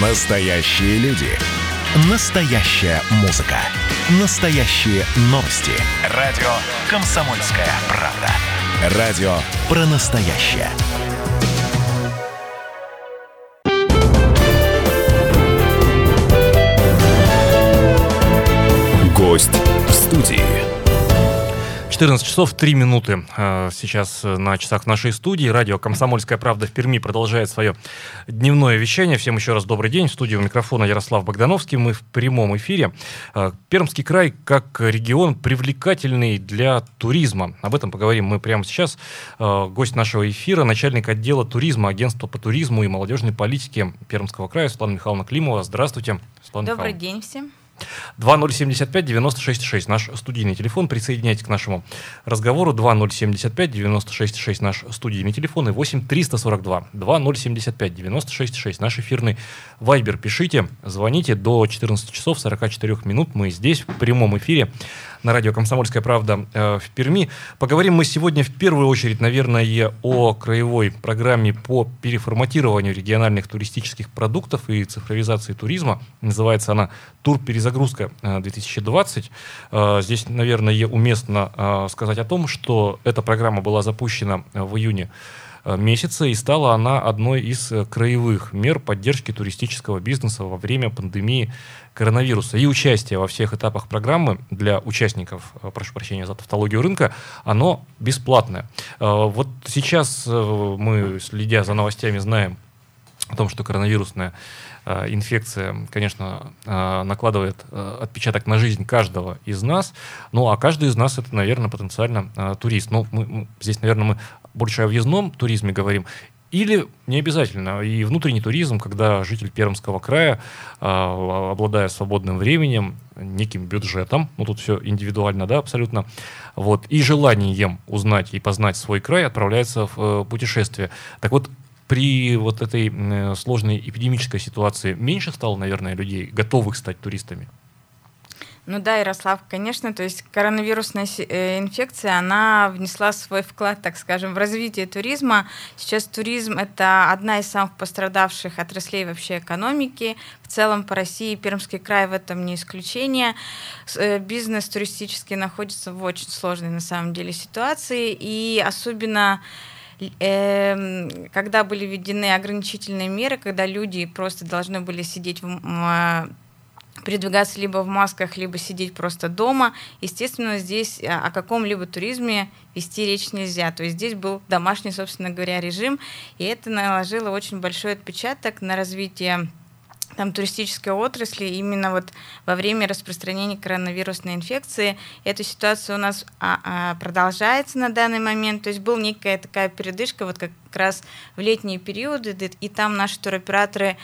Настоящие люди. Настоящая музыка. Настоящие новости. Радио «Комсомольская правда». Радио про настоящее. Гость в студии. 14 часов 3 минуты э, сейчас на часах нашей студии. Радио «Комсомольская правда» в Перми продолжает свое дневное вещание. Всем еще раз добрый день. В студии у микрофона Ярослав Богдановский. Мы в прямом эфире. Э, Пермский край как регион привлекательный для туризма. Об этом поговорим мы прямо сейчас. Э, гость нашего эфира, начальник отдела туризма, агентства по туризму и молодежной политике Пермского края Светлана Михайловна Климова. Здравствуйте. Светлана Добрый Михайловна. день всем. 2075 96 6 наш студийный телефон. Присоединяйтесь к нашему разговору. 2075 96 6 наш студийный телефон и 8 342 2075 96 6 наш эфирный вайбер. Пишите, звоните до 14 часов 44 минут. Мы здесь в прямом эфире на радио «Комсомольская правда» э, в Перми. Поговорим мы сегодня в первую очередь, наверное, о краевой программе по переформатированию региональных туристических продуктов и цифровизации туризма. Называется она «Тур перезагрузка 2020». Э, здесь, наверное, уместно э, сказать о том, что эта программа была запущена в июне месяца, и стала она одной из краевых мер поддержки туристического бизнеса во время пандемии коронавируса и участие во всех этапах программы для участников, э, прошу прощения за тавтологию рынка, оно бесплатное. Э, вот сейчас э, мы, следя за новостями, знаем о том, что коронавирусная инфекция, конечно, накладывает отпечаток на жизнь каждого из нас. Ну, а каждый из нас это, наверное, потенциально турист. Ну, мы, здесь, наверное, мы больше о въездном туризме говорим. Или не обязательно. И внутренний туризм, когда житель Пермского края, а, обладая свободным временем, неким бюджетом, ну тут все индивидуально, да, абсолютно, вот, и желанием узнать и познать свой край, отправляется в э, путешествие. Так вот, при вот этой сложной эпидемической ситуации меньше стало, наверное, людей, готовых стать туристами? Ну да, Ярослав, конечно, то есть коронавирусная э, инфекция, она внесла свой вклад, так скажем, в развитие туризма. Сейчас туризм — это одна из самых пострадавших отраслей вообще экономики. В целом по России Пермский край в этом не исключение. Э, бизнес туристический находится в очень сложной на самом деле ситуации, и особенно эм, когда были введены ограничительные меры, когда люди просто должны были сидеть в передвигаться либо в масках, либо сидеть просто дома. Естественно, здесь о каком-либо туризме вести речь нельзя. То есть здесь был домашний, собственно говоря, режим, и это наложило очень большой отпечаток на развитие там, туристической отрасли именно вот во время распространения коронавирусной инфекции. Эта ситуация у нас а, а, продолжается на данный момент. То есть была некая такая передышка вот как раз в летние периоды, и там наши туроператоры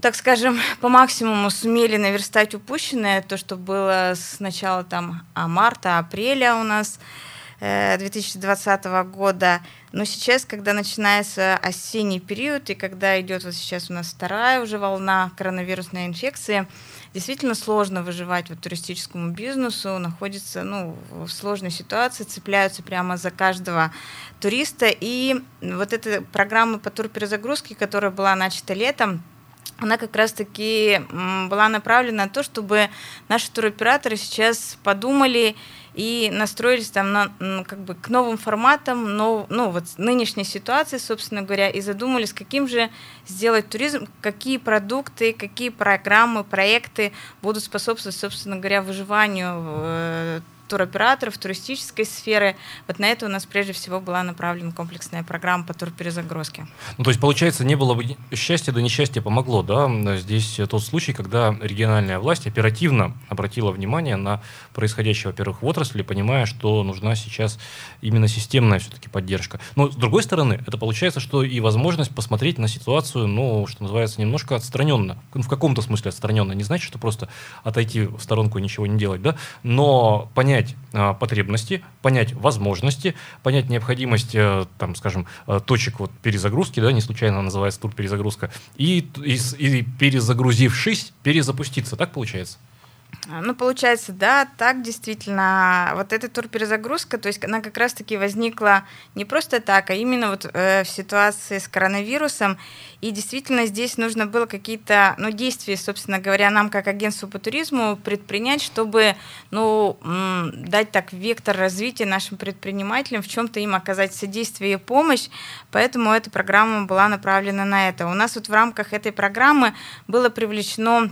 так скажем, по максимуму сумели наверстать упущенное, то, что было с начала там а марта, апреля у нас 2020 э, года. Но сейчас, когда начинается осенний период, и когда идет вот сейчас у нас вторая уже волна коронавирусной инфекции, действительно сложно выживать вот туристическому бизнесу, находится ну, в сложной ситуации, цепляются прямо за каждого туриста. И вот эта программа по турперезагрузке, которая была начата летом, она как раз-таки была направлена на то, чтобы наши туроператоры сейчас подумали и настроились там на, как бы к новым форматам, но, ну, вот нынешней ситуации, собственно говоря, и задумались, каким же сделать туризм, какие продукты, какие программы, проекты будут способствовать, собственно говоря, выживанию э, туроператоров, туристической сферы. Вот на это у нас прежде всего была направлена комплексная программа по турперезагрузке. Ну, то есть, получается, не было бы счастья, да несчастье помогло, да? Здесь тот случай, когда региональная власть оперативно обратила внимание на происходящее, во-первых, в отрасли, понимая, что нужна сейчас именно системная все-таки поддержка. Но, с другой стороны, это получается, что и возможность посмотреть на ситуацию, ну, что называется, немножко отстраненно. В каком-то смысле отстраненно. Не значит, что просто отойти в сторонку и ничего не делать, да? Но понять, понять а, потребности, понять возможности, понять необходимость, а, там, скажем, а, точек вот перезагрузки, да, не случайно называется тур перезагрузка, и, и, и перезагрузившись, перезапуститься, так получается? А, ну, получается, да, так действительно. Вот эта турперезагрузка, то есть она как раз-таки возникла не просто так, а именно вот э, в ситуации с коронавирусом. И действительно здесь нужно было какие-то ну, действия, собственно говоря, нам как агентству по туризму предпринять, чтобы ну, дать так вектор развития нашим предпринимателям, в чем-то им оказать содействие и помощь. Поэтому эта программа была направлена на это. У нас вот в рамках этой программы было привлечено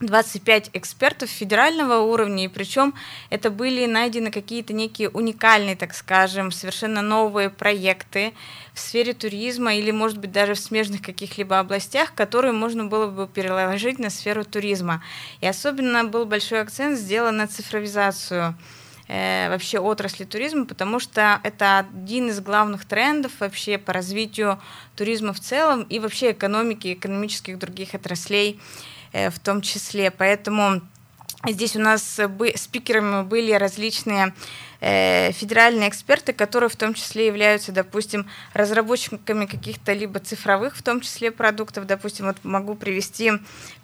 25 экспертов федерального уровня, и причем это были найдены какие-то некие уникальные, так скажем, совершенно новые проекты в сфере туризма или, может быть, даже в смежных каких-либо областях, которые можно было бы переложить на сферу туризма. И особенно был большой акцент сделан на цифровизацию э, вообще отрасли туризма, потому что это один из главных трендов вообще по развитию туризма в целом и вообще экономики, экономических других отраслей. Э, в том числе. Поэтому здесь у нас спикерами были различные э, федеральные эксперты, которые в том числе являются, допустим, разработчиками каких-то либо цифровых, в том числе продуктов. Допустим, вот могу привести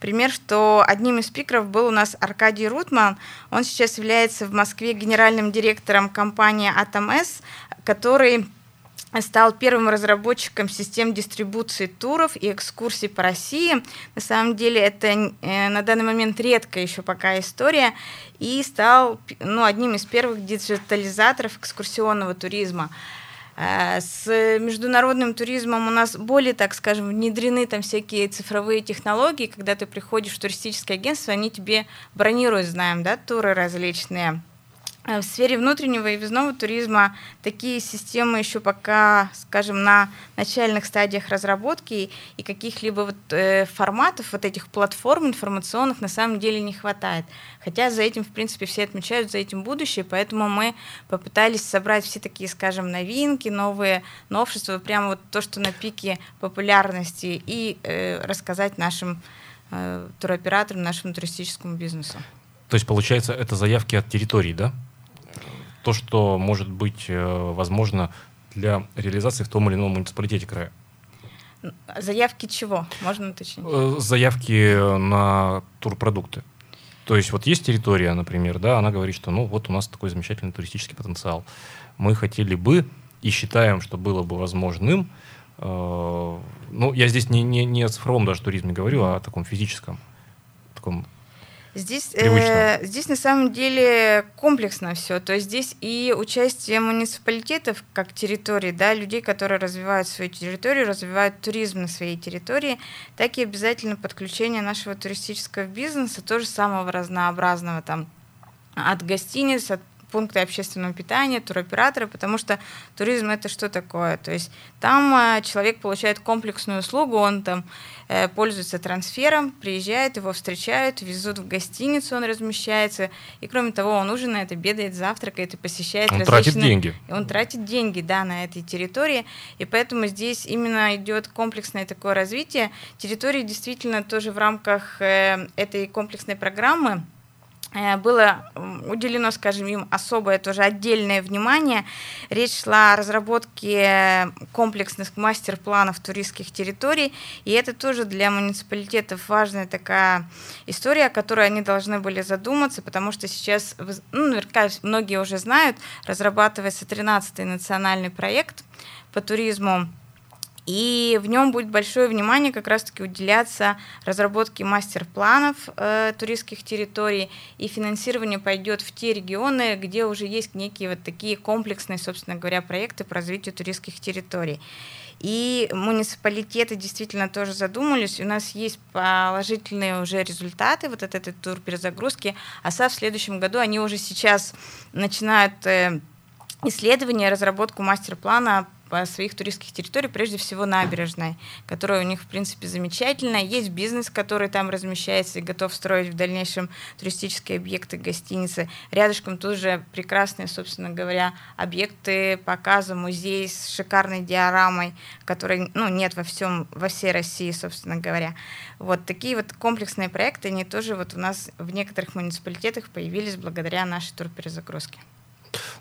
пример, что одним из спикеров был у нас Аркадий Рутман. Он сейчас является в Москве генеральным директором компании Атомс, который стал первым разработчиком систем дистрибуции туров и экскурсий по России. На самом деле это э, на данный момент редкая еще пока история. И стал ну, одним из первых диджитализаторов экскурсионного туризма. Э, с международным туризмом у нас более, так скажем, внедрены там всякие цифровые технологии. Когда ты приходишь в туристическое агентство, они тебе бронируют, знаем, да, туры различные в сфере внутреннего и въездного туризма такие системы еще пока, скажем, на начальных стадиях разработки и каких-либо вот, э, форматов, вот этих платформ информационных на самом деле не хватает. Хотя за этим, в принципе, все отмечают, за этим будущее, поэтому мы попытались собрать все такие, скажем, новинки, новые новшества, прямо вот то, что на пике популярности, и э, рассказать нашим э, туроператорам, нашему туристическому бизнесу. То есть, получается, это заявки от территории, да? То, что может быть э, возможно для реализации в том или ином муниципалитете края. Заявки чего? Можно уточнить? Э, заявки на турпродукты. То есть вот есть территория, например, да, она говорит, что ну вот у нас такой замечательный туристический потенциал. Мы хотели бы и считаем, что было бы возможным, э, ну я здесь не, не, не о цифровом даже туризме говорю, а о таком физическом, таком Здесь, э, здесь на самом деле комплексно все. То есть здесь и участие муниципалитетов как территории, да, людей, которые развивают свою территорию, развивают туризм на своей территории, так и обязательно подключение нашего туристического бизнеса, тоже самого разнообразного, там, от гостиниц, от пункты общественного питания, туроператоры, потому что туризм это что такое? То есть там э, человек получает комплексную услугу, он там э, пользуется трансфером, приезжает, его встречают, везут в гостиницу, он размещается, и кроме того, он ужинает, обедает, завтракает и посещает он различные... тратит деньги. Он тратит деньги, да, на этой территории, и поэтому здесь именно идет комплексное такое развитие. Территории действительно тоже в рамках э, этой комплексной программы было уделено, скажем, им особое тоже отдельное внимание. Речь шла о разработке комплексных мастер-планов туристских территорий, и это тоже для муниципалитетов важная такая история, о которой они должны были задуматься, потому что сейчас, ну, наверняка многие уже знают, разрабатывается 13-й национальный проект по туризму и в нем будет большое внимание как раз-таки уделяться разработке мастер-планов э, туристских территорий, и финансирование пойдет в те регионы, где уже есть некие вот такие комплексные, собственно говоря, проекты по развитию туристских территорий. И муниципалитеты действительно тоже задумались. У нас есть положительные уже результаты вот от этой турперезагрузки. АСА в следующем году, они уже сейчас начинают исследование, разработку мастер-плана своих туристских территорий, прежде всего набережной, которая у них, в принципе, замечательная. Есть бизнес, который там размещается и готов строить в дальнейшем туристические объекты, гостиницы. Рядышком тоже прекрасные, собственно говоря, объекты показа, музей с шикарной диорамой, которой ну, нет во, всем, во всей России, собственно говоря. Вот такие вот комплексные проекты, они тоже вот у нас в некоторых муниципалитетах появились благодаря нашей турперезагрузке.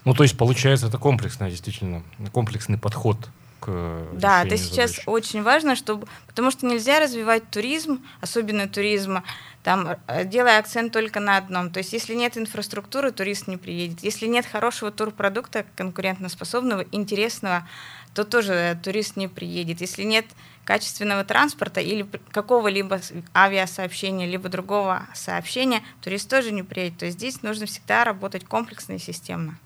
Ну, то есть, получается, это комплексный, действительно, комплексный подход к Да, это сейчас очень важно, чтобы, потому что нельзя развивать туризм, особенно туризм там, э, делая акцент только на одном. То есть если нет инфраструктуры, турист не приедет. Если нет хорошего турпродукта, конкурентоспособного, интересного, то тоже турист не приедет. Если нет качественного транспорта или какого-либо авиасообщения, либо другого сообщения, турист тоже не приедет. То есть здесь нужно всегда работать комплексно и системно.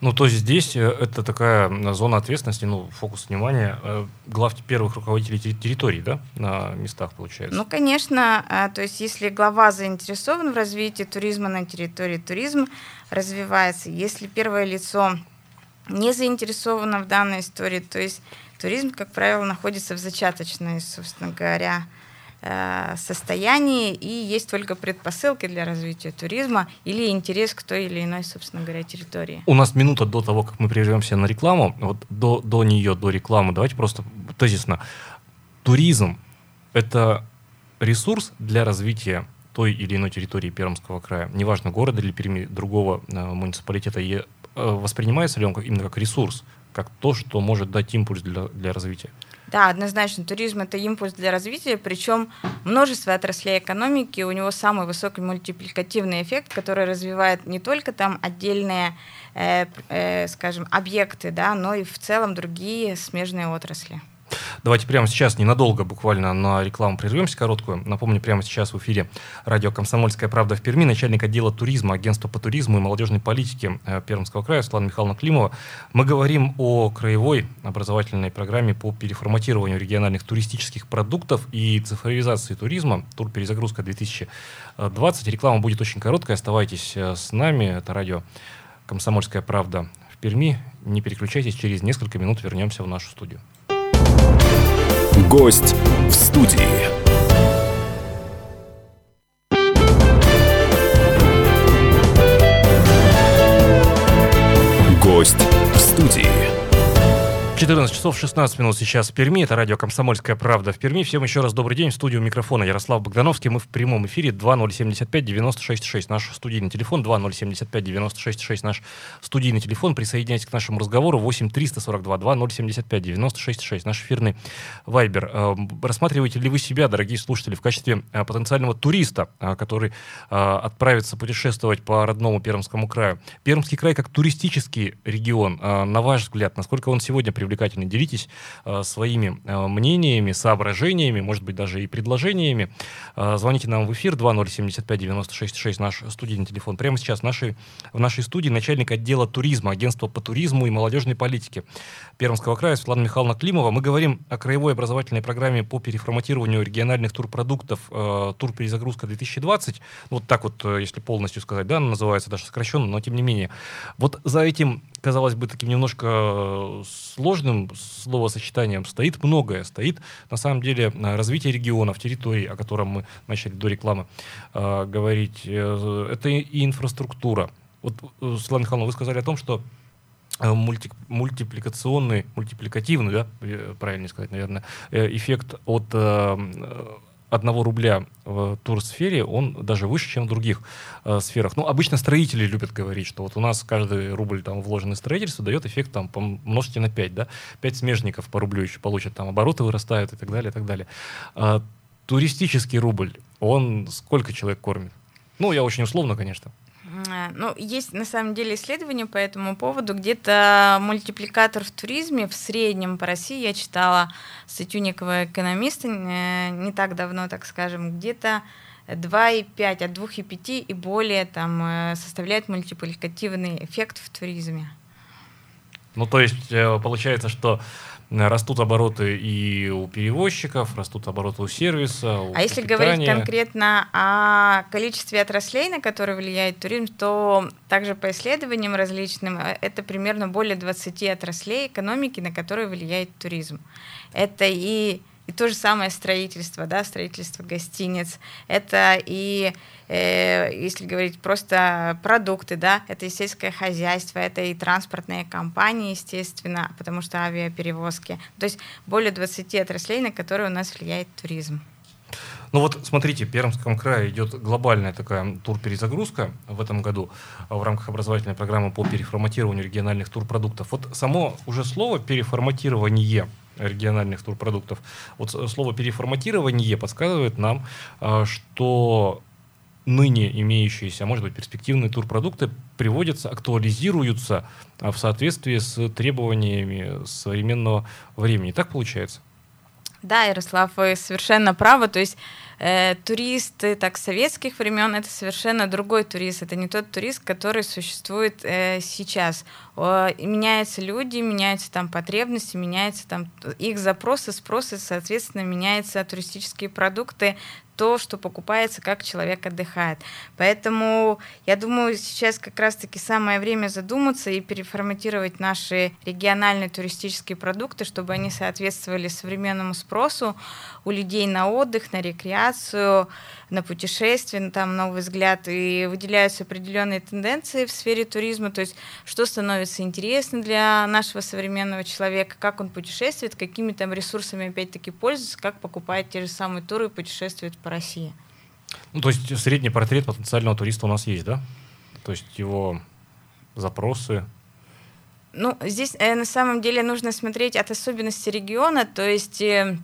Ну, то есть здесь э, это такая зона ответственности, ну, фокус внимания э, глав первых руководителей территорий, да, на местах, получается? Ну, конечно. А, то есть если глава заинтересован в развитии туризма на территории, туризм развивается. Если первое лицо не заинтересовано в данной истории, то есть туризм, как правило, находится в зачаточной, собственно говоря, состоянии, и есть только предпосылки для развития туризма или интерес к той или иной, собственно говоря, территории. У нас минута до того, как мы прервемся на рекламу. Вот до, до нее, до рекламы, давайте просто тезисно. Туризм – это ресурс для развития той или иной территории Пермского края, неважно, города или Перми, другого э, муниципалитета, и, э, воспринимается ли он как, именно как ресурс, как то, что может дать импульс для, для развития? Да, однозначно, туризм это импульс для развития, причем множество отраслей экономики, у него самый высокий мультипликативный эффект, который развивает не только там отдельные, э, э, скажем, объекты, да, но и в целом другие смежные отрасли. Давайте прямо сейчас, ненадолго, буквально на рекламу прервемся короткую. Напомню, прямо сейчас в эфире радио «Комсомольская правда» в Перми, начальник отдела туризма, агентства по туризму и молодежной политике э, Пермского края Светлана Михайловна Климова. Мы говорим о краевой образовательной программе по переформатированию региональных туристических продуктов и цифровизации туризма. Тур «Перезагрузка 2020». Реклама будет очень короткая, оставайтесь э, с нами. Это радио «Комсомольская правда» в Перми. Не переключайтесь, через несколько минут вернемся в нашу студию. Гость в студии. Гость в студии. 14 часов 16 минут сейчас в Перми. Это радио «Комсомольская правда» в Перми. Всем еще раз добрый день. В студию микрофона Ярослав Богдановский. Мы в прямом эфире 2075-96-6. Наш студийный телефон 2075-96-6. Наш студийный телефон. Присоединяйтесь к нашему разговору 8 342 2075-96-6. Наш эфирный вайбер. Э, рассматриваете ли вы себя, дорогие слушатели, в качестве э, потенциального туриста, э, который отправится путешествовать по родному Пермскому краю? Пермский край как туристический регион, на ваш взгляд, насколько он сегодня привлекательны. Делитесь э, своими э, мнениями, соображениями, может быть, даже и предложениями. Э, звоните нам в эфир 2075-96-6, наш студийный телефон. Прямо сейчас в нашей, в нашей студии начальник отдела туризма, агентства по туризму и молодежной политике Пермского края Светлана Михайловна Климова. Мы говорим о краевой образовательной программе по переформатированию региональных турпродуктов «Тур перезагрузка 2020». Вот так вот, если полностью сказать, да, называется даже сокращенно, но тем не менее. Вот за этим, казалось бы, таким немножко сложным сложным словосочетанием стоит многое. Стоит, на самом деле, развитие регионов, территорий, о котором мы начали до рекламы э, говорить. Э, это и инфраструктура. Вот, э, Светлана Михайловна, вы сказали о том, что э, мульти, мультипликационный, мультипликативный, да, правильно сказать, наверное, эффект от одного рубля в турсфере, он даже выше, чем в других э, сферах. Ну, обычно строители любят говорить, что вот у нас каждый рубль там вложенный в строительство дает эффект там помножьте на 5, да, 5 смежников по рублю еще получат, там обороты вырастают и так далее, и так далее. А, туристический рубль, он сколько человек кормит? Ну, я очень условно, конечно. Э, ну, есть на самом деле исследования по этому поводу. Где-то мультипликатор в туризме в среднем по России, я читала статью некого экономиста э, не так давно, так скажем, где-то 2,5, от 2,5 и более там э, составляет мультипликативный эффект в туризме. Ну, то есть получается, что растут обороты и у перевозчиков, растут обороты у сервиса. У а если говорить конкретно о количестве отраслей, на которые влияет туризм, то также по исследованиям различным э, это примерно более 20 отраслей экономики, на которые влияет туризм. Это и и то же самое строительство, да, строительство гостиниц. Это и, э, если говорить просто продукты, да, это и сельское хозяйство, это и транспортные компании, естественно, потому что авиаперевозки. То есть более 20 отраслей, на которые у нас влияет туризм. Ну вот смотрите, в Пермском крае идет глобальная такая турперезагрузка в этом году в рамках образовательной программы по переформатированию региональных турпродуктов. Вот само уже слово переформатирование региональных турпродуктов. Вот слово переформатирование подсказывает нам, а, что ныне имеющиеся, а может быть, перспективные турпродукты приводятся, актуализируются а, в соответствии с требованиями современного времени. Так получается? Да, Ярослав, вы совершенно правы. То есть э, туристы так советских времен это совершенно другой турист. Это не тот турист, который существует э, сейчас. О, меняются люди, меняются там потребности, меняются там их запросы, спросы, соответственно, меняются туристические продукты, то, что покупается, как человек отдыхает. Поэтому я думаю, сейчас как раз-таки самое время задуматься и переформатировать наши региональные туристические продукты, чтобы они соответствовали современному спросу у людей на отдых, на рекреацию, на путешествия, там новый взгляд, и выделяются определенные тенденции в сфере туризма, то есть что становится интересно для нашего современного человека, как он путешествует, какими там ресурсами опять-таки пользуется, как покупает те же самые туры и путешествует по России. Ну, то есть средний портрет потенциального туриста у нас есть, да? То есть его запросы, ну, здесь э, на самом деле нужно смотреть от особенностей региона, то есть э,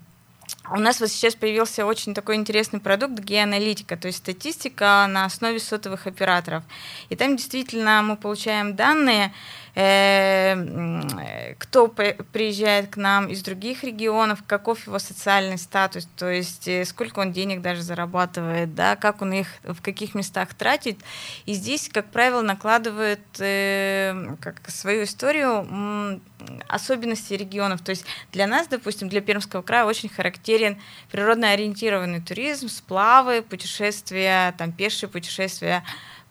у нас вот сейчас появился очень такой интересный продукт геоаналитика, то есть статистика на основе сотовых операторов. И там действительно мы получаем данные, э, кто приезжает к нам из других регионов, каков его социальный статус, то есть э, сколько он денег даже зарабатывает, да, как он их в каких местах тратит. И здесь, как правило, накладывают э, как свою историю особенности регионов. То есть для нас, допустим, для Пермского края очень характерен природно ориентированный туризм, сплавы, путешествия, там пешие путешествия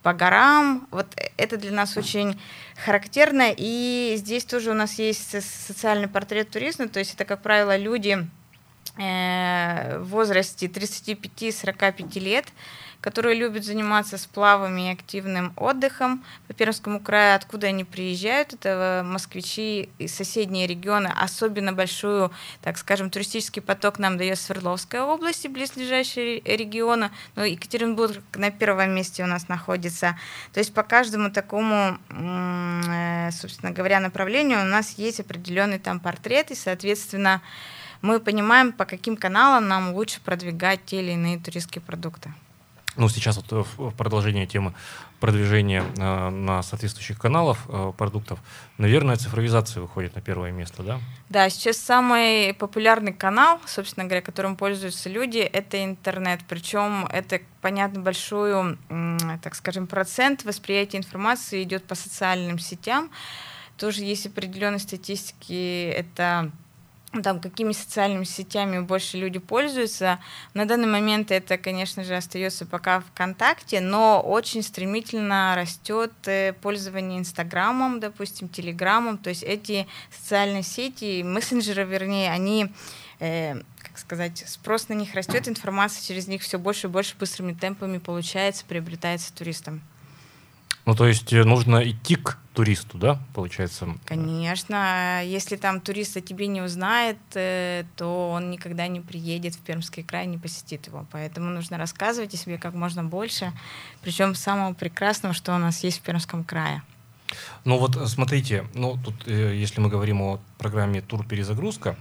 по горам. Вот это для нас очень характерно. И здесь тоже у нас есть социальный портрет туризма, то есть это, как правило, люди э, в возрасте 35-45 лет, которые любят заниматься сплавами и активным отдыхом по Пермскому краю. Откуда они приезжают? Это москвичи и соседние регионы. Особенно большую, так скажем, туристический поток нам дает Свердловская область и близлежащие регионы. Но Екатеринбург на первом месте у нас находится. То есть по каждому такому, э, собственно говоря, направлению у нас есть определенный там портрет, и, соответственно, мы понимаем, по каким каналам нам лучше продвигать те или иные туристские продукты ну, сейчас вот э, в продолжение темы продвижения э, на соответствующих каналах э, продуктов, наверное, цифровизация выходит на первое место, да? Да, сейчас самый популярный канал, собственно говоря, которым пользуются люди, это интернет. Причем это, понятно, большой, так скажем, процент восприятия информации идет по социальным сетям. Тоже есть определенные статистики, это там, какими социальными сетями больше люди пользуются. На данный момент это, конечно же, остается пока ВКонтакте, но очень стремительно растет э, пользование Инстаграмом, допустим, Телеграмом. То есть эти социальные сети, мессенджеры, вернее, они э, как сказать, спрос на них растет, информация через них все больше и больше быстрыми темпами получается, приобретается туристам. Ну, то есть э, нужно идти к туристу, да, получается? Конечно. Если там турист о тебе не узнает, э, то он никогда не приедет в Пермский край, не посетит его. Поэтому нужно рассказывать о себе как можно больше, причем самого прекрасного, что у нас есть в Пермском крае. Ну вот смотрите, ну тут, э, если мы говорим о программе «Тур перезагрузка»,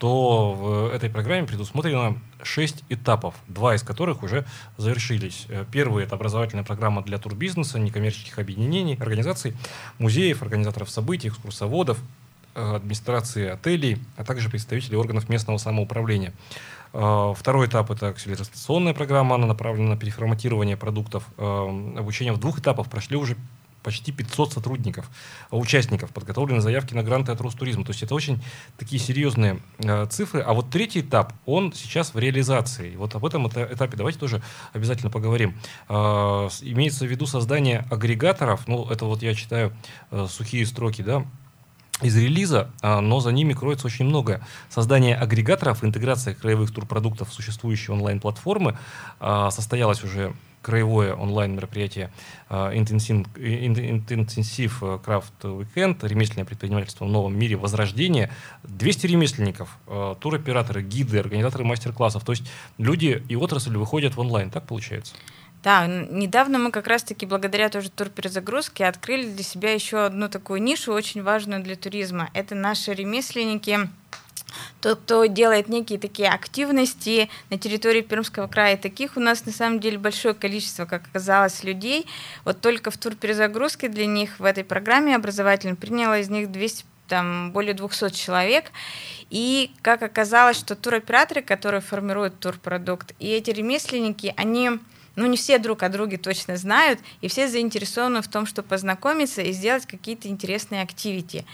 то в этой программе предусмотрено 6 этапов, два из которых уже завершились. Э, первый – это образовательная программа для турбизнеса, некоммерческих объединений, организаций, музеев, организаторов событий, экскурсоводов, э, администрации отелей, а также представителей органов местного самоуправления. Э, второй этап – это акселерационная программа, она направлена на переформатирование продуктов. Обучение в двух этапах прошли уже почти 500 сотрудников, а, участников, подготовлены заявки на гранты от Ростуризма. То есть это очень такие серьезные э, цифры. А вот третий этап, он сейчас в реализации. Вот об этом этапе давайте тоже обязательно поговорим. Э, имеется в виду создание агрегаторов, ну это вот я читаю э, сухие строки, да, из релиза, но за ними кроется очень много. Создание агрегаторов, интеграция краевых турпродуктов в существующие онлайн-платформы состоялась уже краевое онлайн-мероприятие «Интенсив Крафт Weekend», ремесленное предпринимательство в новом мире возрождение. 200 ремесленников, туроператоры, гиды, организаторы мастер-классов. То есть люди и отрасль выходят в онлайн, так получается? Да, недавно мы как раз-таки благодаря тоже турперезагрузке открыли для себя еще одну такую нишу, очень важную для туризма. Это наши ремесленники, тот, кто делает некие такие активности на территории Пермского края. Таких у нас на самом деле большое количество, как оказалось, людей. Вот только в турперезагрузке для них в этой программе образовательной приняло из них 200 там более 200 человек. И как оказалось, что туроператоры, которые формируют турпродукт, и эти ремесленники, они ну, не все друг о друге точно знают, и все заинтересованы в том, чтобы познакомиться и сделать какие-то интересные активити.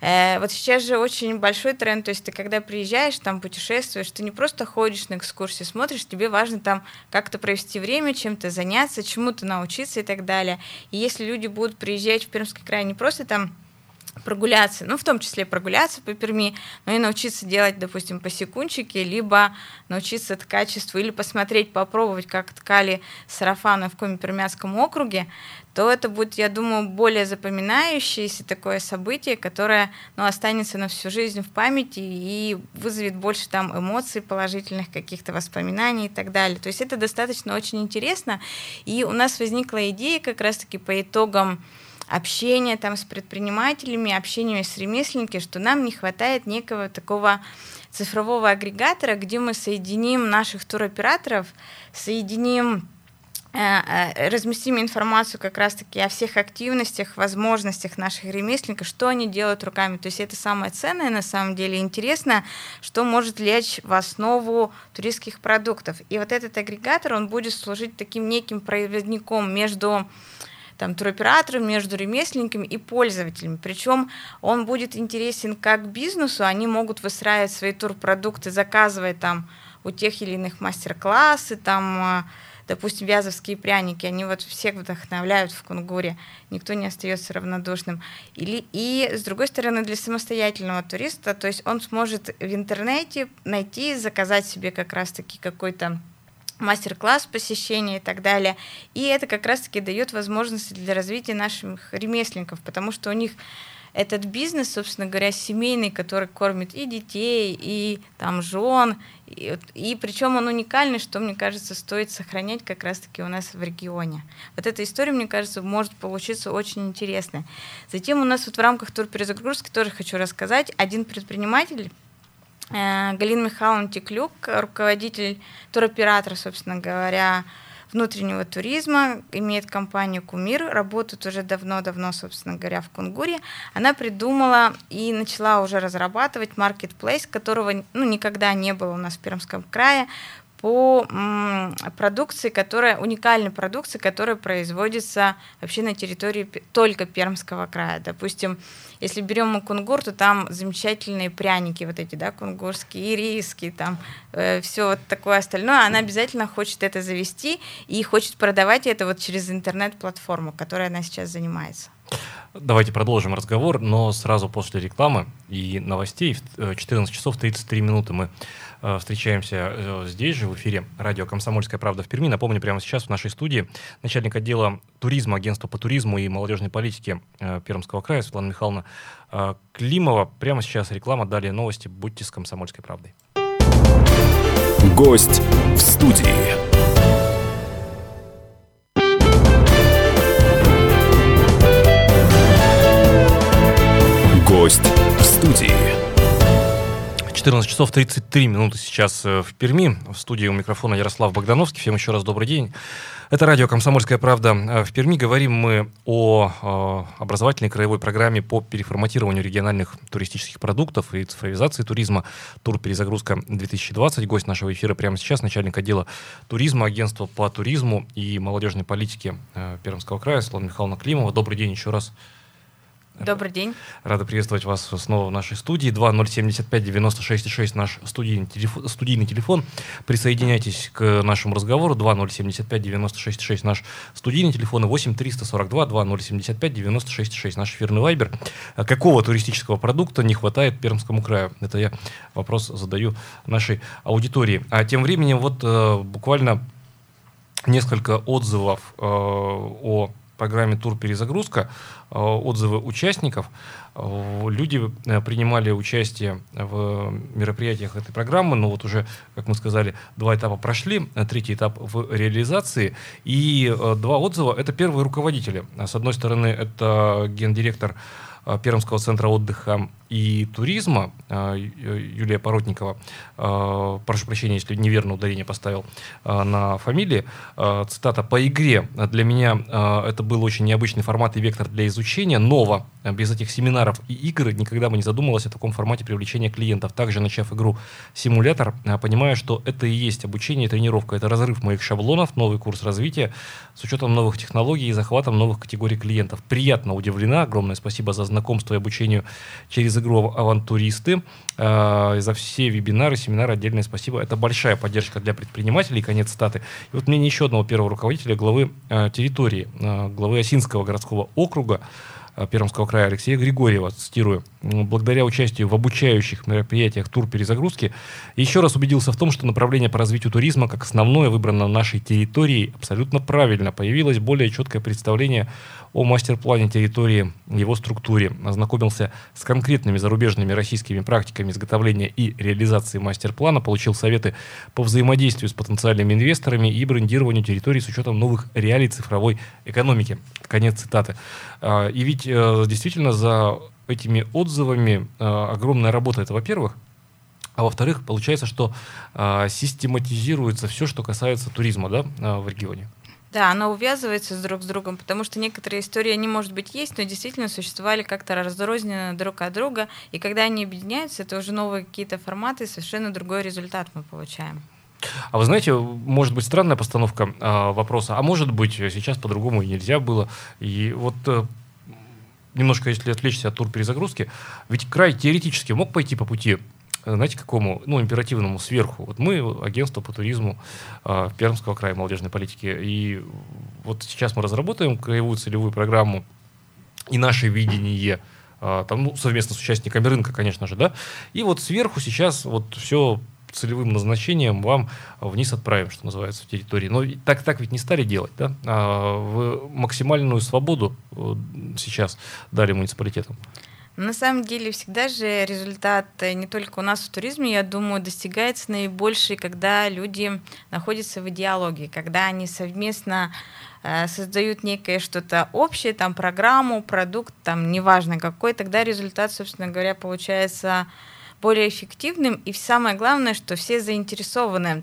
Э, вот сейчас же очень большой тренд, то есть ты когда приезжаешь, там путешествуешь, ты не просто ходишь на экскурсии, смотришь, тебе важно там как-то провести время, чем-то заняться, чему-то научиться и так далее. И если люди будут приезжать в Пермский край не просто там прогуляться, ну, в том числе прогуляться по Перми, но и научиться делать, допустим, по секундчике, либо научиться ткачеству, или посмотреть, попробовать, как ткали сарафаны в Коми-Пермянском округе, то это будет, я думаю, более запоминающееся такое событие, которое ну, останется на всю жизнь в памяти и вызовет больше там эмоций, положительных каких-то воспоминаний и так далее. То есть это достаточно очень интересно. И у нас возникла идея как раз-таки по итогам общения там с предпринимателями, общения с ремесленниками, что нам не хватает некого такого цифрового агрегатора, где мы соединим наших туроператоров, соединим э, э, разместим информацию как раз-таки о всех активностях, возможностях наших ремесленников, что они делают руками. То есть это самое ценное, на самом деле, интересно, что может лечь в основу туристских продуктов. И вот этот агрегатор, он будет служить таким неким проводником между там, туроператором, между ремесленниками и пользователями. Причем он будет интересен как бизнесу, они могут выстраивать свои турпродукты, заказывая там у тех или иных мастер-классы, там, а, допустим, вязовские пряники, они вот всех вдохновляют в Кунгуре, никто не остается равнодушным. Или, и, с другой стороны, для самостоятельного туриста, то есть он сможет в интернете найти, заказать себе как раз-таки какой-то мастер-класс, посещение и так далее. И это как раз-таки дает возможности для развития наших ремесленников, потому что у них этот бизнес, собственно говоря, семейный, который кормит и детей, и там жен, и, и причем он уникальный, что, мне кажется, стоит сохранять как раз-таки у нас в регионе. Вот эта история, мне кажется, может получиться очень интересной. Затем у нас вот в рамках турперезагрузки тоже хочу рассказать. Один предприниматель Галина Михайловна Теклюк, руководитель туроператора, собственно говоря, внутреннего туризма, имеет компанию «Кумир», работает уже давно-давно, собственно говоря, в Кунгуре. Она придумала и начала уже разрабатывать маркетплейс, которого ну, никогда не было у нас в Пермском крае, по продукции, которая, уникальной продукции, которая производится вообще на территории только Пермского края. Допустим, если берем кунгур, то там замечательные пряники вот эти, да, кунгурские, ириски, там э, все вот такое остальное. Она обязательно хочет это завести и хочет продавать это вот через интернет-платформу, которой она сейчас занимается. Давайте продолжим разговор, но сразу после рекламы и новостей в 14 э, часов 33 минуты мы встречаемся э, здесь же, в эфире радио «Комсомольская правда» в Перми. Напомню, прямо сейчас в нашей студии начальник отдела туризма, агентства по туризму и молодежной политике Пермского края Светлана Михайловна Климова. Прямо сейчас реклама, далее новости. Будьте с «Комсомольской правдой». Гость в студии. Гость в студии. 14 часов 33 минуты сейчас э, в Перми. В студии у микрофона Ярослав Богдановский. Всем еще раз добрый день. Это радио «Комсомольская правда» э, в Перми. Говорим мы о э, образовательной краевой программе по переформатированию региональных туристических продуктов и цифровизации туризма. Тур «Перезагрузка 2020». Гость нашего эфира прямо сейчас, начальник отдела туризма, агентства по туризму и молодежной политике Пермского края Светлана Михайловна Климова. Добрый день еще раз. Добрый день. Рада приветствовать вас снова в нашей студии. 2075-96-6 наш студийный телефон, студийный телефон. Присоединяйтесь к нашему разговору. 2075-96-6 наш студийный телефон. И 8-342-2075-96-6 наш эфирный вайбер. Какого туристического продукта не хватает Пермскому краю? Это я вопрос задаю нашей аудитории. А тем временем вот э, буквально несколько отзывов о программе «Тур перезагрузка» отзывы участников. Люди принимали участие в мероприятиях этой программы, но вот уже, как мы сказали, два этапа прошли, третий этап в реализации. И два отзыва — это первые руководители. С одной стороны, это гендиректор Пермского центра отдыха и туризма а, Юлия Поротникова, а, прошу прощения, если неверно ударение поставил на фамилии, цитата, «По игре для меня это был очень необычный формат и вектор для изучения, ново, без этих семинаров и игр никогда бы не задумывалась о таком формате привлечения клиентов. Также, начав игру симулятор, понимаю, что это и есть обучение и тренировка, это разрыв моих шаблонов, новый курс развития с учетом новых технологий и захватом новых категорий клиентов. Приятно удивлена, огромное спасибо за знакомство и обучение через игру «Авантуристы». Э, за все вебинары, семинары отдельное спасибо. Это большая поддержка для предпринимателей, конец статы. И вот мнение еще одного первого руководителя, главы э, территории, э, главы Осинского городского округа, Пермского края Алексея Григорьева, цитирую, благодаря участию в обучающих мероприятиях тур перезагрузки, еще раз убедился в том, что направление по развитию туризма как основное выбрано на нашей территории абсолютно правильно. Появилось более четкое представление о мастер-плане территории, его структуре, ознакомился с конкретными зарубежными российскими практиками изготовления и реализации мастер-плана, получил советы по взаимодействию с потенциальными инвесторами и брендированию территории с учетом новых реалий цифровой экономики. Конец цитаты. А, и ведь э, действительно за этими отзывами э, огромная работа. Это, во-первых, а во-вторых, получается, что э, систематизируется все, что касается туризма да, э, в регионе. Да, оно увязывается друг с другом, потому что некоторые истории, они, может быть, есть, но действительно существовали как-то разрозненно друг от друга, и когда они объединяются, это уже новые какие-то форматы, совершенно другой результат мы получаем. А вы знаете, может быть странная постановка э, вопроса, а может быть сейчас по-другому и нельзя было. И вот э, немножко, если отвлечься от тур перезагрузки, ведь край теоретически мог пойти по пути знаете, какому, ну, императивному сверху. Вот мы агентство по туризму э, Пермского края молодежной политики, и вот сейчас мы разработаем краевую целевую программу и наше видение, э, там, ну, совместно с участниками рынка, конечно же, да, и вот сверху сейчас вот все целевым назначением вам вниз отправим, что называется, в территории. Но так, так ведь не стали делать, да? А, в максимальную свободу э, сейчас дали муниципалитетам. На самом деле всегда же результат э, не только у нас в туризме, я думаю, достигается наибольший, когда люди находятся в идеологии, когда они совместно э, создают некое что-то общее, там программу, продукт, там неважно какой, тогда результат, собственно говоря, получается более эффективным. И самое главное, что все заинтересованы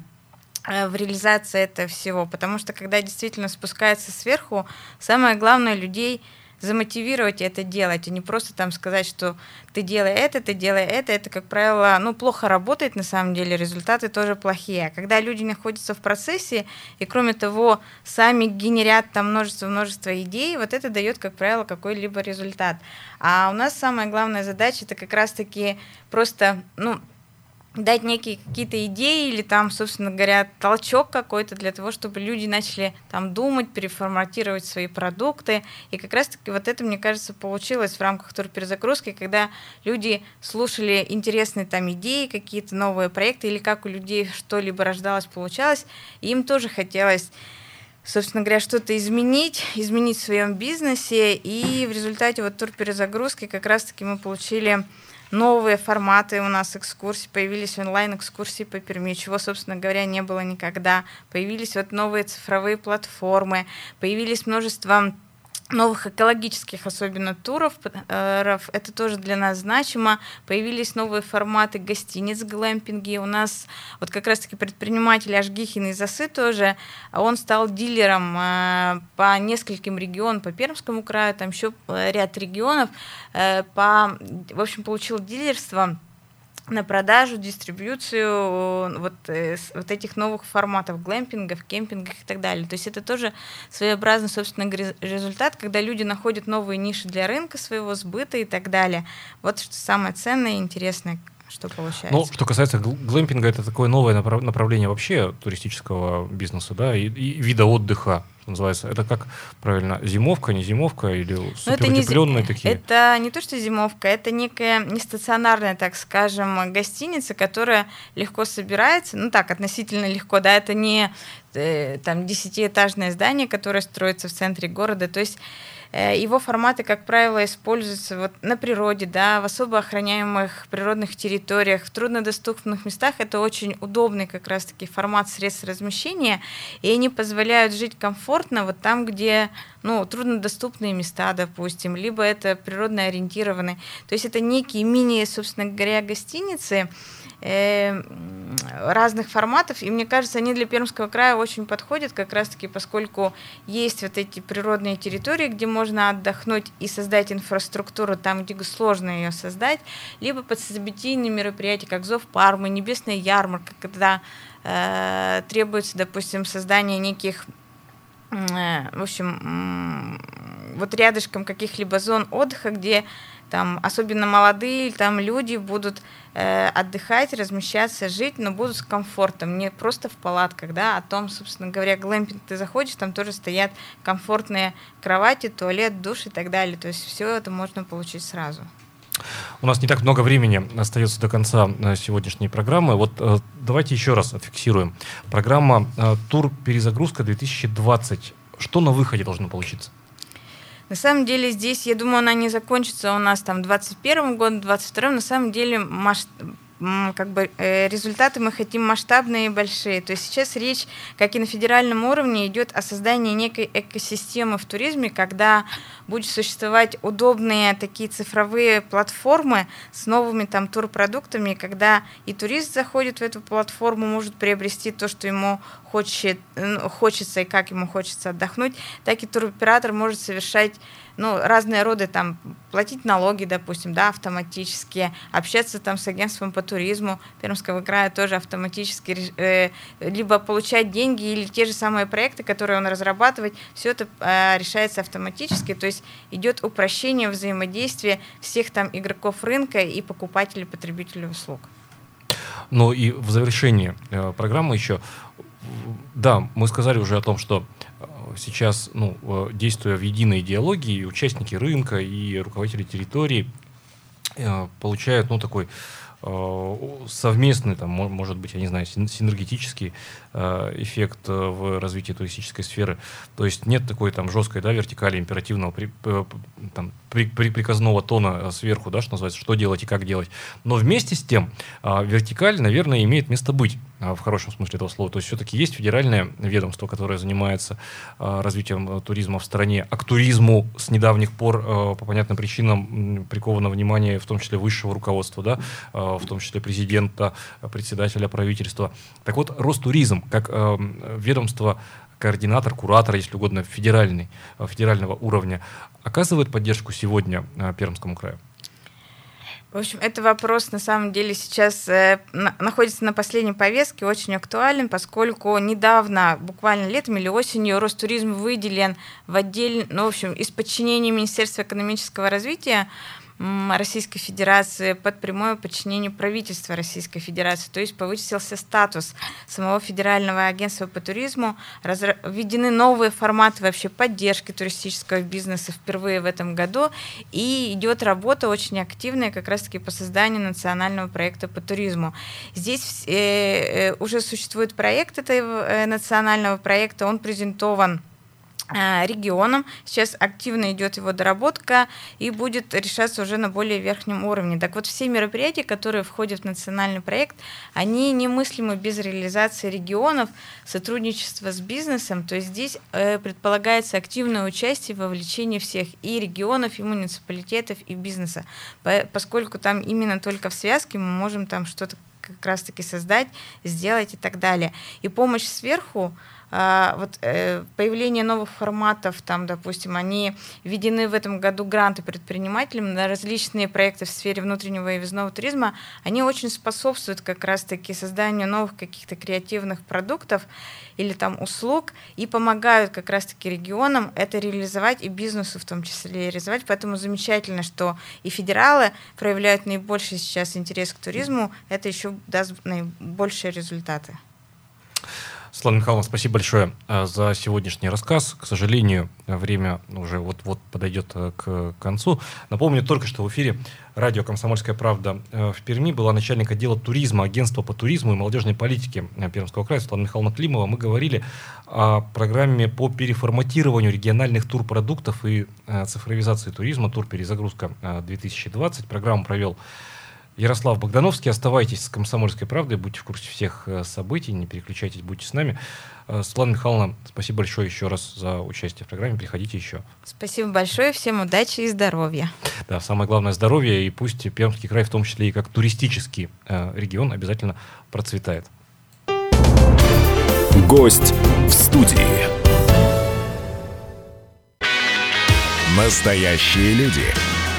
э, в реализации этого всего, потому что когда действительно спускается сверху, самое главное людей – замотивировать это делать, а не просто там сказать, что ты делай это, ты делай это. Это, как правило, ну, плохо работает на самом деле, результаты тоже плохие. А когда люди находятся в процессе и, кроме того, сами генерят там множество-множество идей, вот это дает, как правило, какой-либо результат. А у нас самая главная задача это как раз-таки просто, ну, дать некие какие-то идеи или там, собственно говоря, толчок какой-то для того, чтобы люди начали там думать, переформатировать свои продукты. И как раз-таки вот это, мне кажется, получилось в рамках турперезагрузки, когда люди слушали интересные там идеи, какие-то новые проекты, или как у людей что-либо рождалось, получалось, и им тоже хотелось собственно говоря, что-то изменить, изменить в своем бизнесе. И в результате вот турперезагрузки как раз-таки мы получили новые форматы у нас экскурсий, появились онлайн-экскурсии по Перми, чего, собственно говоря, не было никогда. Появились вот новые цифровые платформы, появились множество новых экологических особенно туров, э, это тоже для нас значимо. Появились новые форматы гостиниц, глэмпинги. У нас вот как раз-таки предприниматель Ашгихин из Осы тоже, он стал дилером э, по нескольким регионам, по Пермскому краю, там еще э, ряд регионов, по, в общем, получил дилерство на продажу, дистрибьюцию вот, э, вот этих новых форматов глэмпингов, кемпингов и так далее. То есть это тоже своеобразный, собственно, результат, когда люди находят новые ниши для рынка своего сбыта и так далее. Вот что самое ценное и интересное, что получается. Ну, что касается глэмпинга, это такое новое направление вообще туристического бизнеса, да, и, и вида отдыха что называется. Это как правильно, зимовка, не зимовка или суперутепленные такие? Это не то, что зимовка, это некая нестационарная, так скажем, гостиница, которая легко собирается, ну так, относительно легко, да, это не э, там десятиэтажное здание, которое строится в центре города, то есть его форматы, как правило, используются вот на природе, да, в особо охраняемых природных территориях, в труднодоступных местах. Это очень удобный как раз-таки формат средств размещения, и они позволяют жить комфортно вот там, где ну, труднодоступные места, допустим, либо это природно ориентированные. То есть это некие мини, собственно говоря, гостиницы, э, разных форматов, и мне кажется, они для Пермского края очень подходят, как раз-таки, поскольку есть вот эти природные территории, где можно отдохнуть и создать инфраструктуру там, где сложно ее создать, либо под событийные мероприятия, как Зов Пармы, Небесная ярмарка, когда э, требуется, допустим, создание неких э, в общем, вот рядышком каких-либо зон отдыха, где там особенно молодые там люди будут э, отдыхать, размещаться, жить, но будут с комфортом, не просто в палатках, да, о том, собственно говоря, глэмпинг ты заходишь, там тоже стоят комфортные кровати, туалет, душ и так далее, то есть все это можно получить сразу. У нас не так много времени остается до конца э, сегодняшней программы. Вот э, давайте еще раз отфиксируем. Программа э, «Тур перезагрузка 2020». Что на выходе должно получиться? На самом деле здесь, я думаю, она не закончится у нас там 21 годом, 22 На самом деле масштаб как бы э, результаты мы хотим масштабные и большие. То есть сейчас речь, как и на федеральном уровне, идет о создании некой экосистемы в туризме, когда будет существовать удобные такие цифровые платформы с новыми там турпродуктами, когда и турист заходит в эту платформу, может приобрести то, что ему хочет, ну, хочется и как ему хочется отдохнуть, так и туроператор может совершать ну, разные роды, там, платить налоги, допустим, да, автоматически, общаться там с агентством по туризму Пермского края тоже автоматически, э, либо получать деньги или те же самые проекты, которые он разрабатывает, все это э, решается автоматически, то есть идет упрощение взаимодействия всех там игроков рынка и покупателей, потребителей услуг. Ну и в завершении э, программы еще, да, мы сказали уже о том, что сейчас, ну, э, действуя в единой идеологии, участники рынка и руководители территории э, получают, ну, такой Э, совместный, там, может быть, я не знаю, синергетический эффект э, в развитии туристической сферы. То есть нет такой там жесткой да, вертикали императивного при, там, при, при, приказного тона сверху, да, что называется, что делать и как делать. Но вместе с тем вертикаль, наверное, имеет место быть в хорошем смысле этого слова. То есть все-таки есть федеральное ведомство, которое занимается развитием туризма в стране, а к туризму с недавних пор по понятным причинам приковано внимание, в том числе высшего руководства, да, в том числе президента, председателя правительства. Так вот, Ростуризм, как э, ведомство, координатор, куратор, если угодно, федеральный, э, федерального уровня, оказывает поддержку сегодня э, Пермскому краю? В общем, это вопрос на самом деле сейчас э, на, находится на последней повестке, очень актуален, поскольку недавно, буквально летом или осенью, Ростуризм выделен в отдель, ну, в общем, из подчинения Министерства экономического развития Российской Федерации под прямое подчинение правительства Российской Федерации, то есть повысился статус самого Федерального агентства по туризму, введены новые форматы вообще поддержки туристического бизнеса впервые в этом году, и идет работа очень активная как раз-таки по созданию национального проекта по туризму. Здесь э, э, уже существует проект этого э, национального проекта, он презентован регионам. Сейчас активно идет его доработка и будет решаться уже на более верхнем уровне. Так вот, все мероприятия, которые входят в национальный проект, они немыслимы без реализации регионов, сотрудничества с бизнесом. То есть здесь э, предполагается активное участие, вовлечение всех и регионов, и муниципалитетов, и бизнеса, поскольку там именно только в связке мы можем там что-то как раз-таки создать, сделать и так далее. И помощь сверху, вот э, появление новых форматов, там, допустим, они введены в этом году гранты предпринимателям на различные проекты в сфере внутреннего и въездного туризма, они очень способствуют как раз-таки созданию новых каких-то креативных продуктов или там услуг и помогают как раз-таки регионам это реализовать и бизнесу в том числе реализовать. Поэтому замечательно, что и федералы проявляют наибольший сейчас интерес к туризму, это еще даст наибольшие результаты. Светлана Михайловна, спасибо большое э, за сегодняшний рассказ. К сожалению, время уже вот-вот подойдет э, к концу. Напомню только, что в эфире радио «Комсомольская правда» э, в Перми была начальник отдела туризма, агентства по туризму и молодежной политике Пермского края Светлана Михайловна Климова. Мы говорили о программе по переформатированию региональных турпродуктов и цифровизации туризма «Турперезагрузка 2020». Программу провел Ярослав Богдановский. Оставайтесь с «Комсомольской правдой», будьте в курсе всех э, событий, не переключайтесь, будьте с нами. Э, Светлана Михайловна, спасибо большое еще раз за участие в программе. Приходите еще. Спасибо большое, всем удачи и здоровья. Да, самое главное здоровье, и пусть Пермский край, в том числе и как туристический э, регион, обязательно процветает. Гость в студии. Настоящие люди.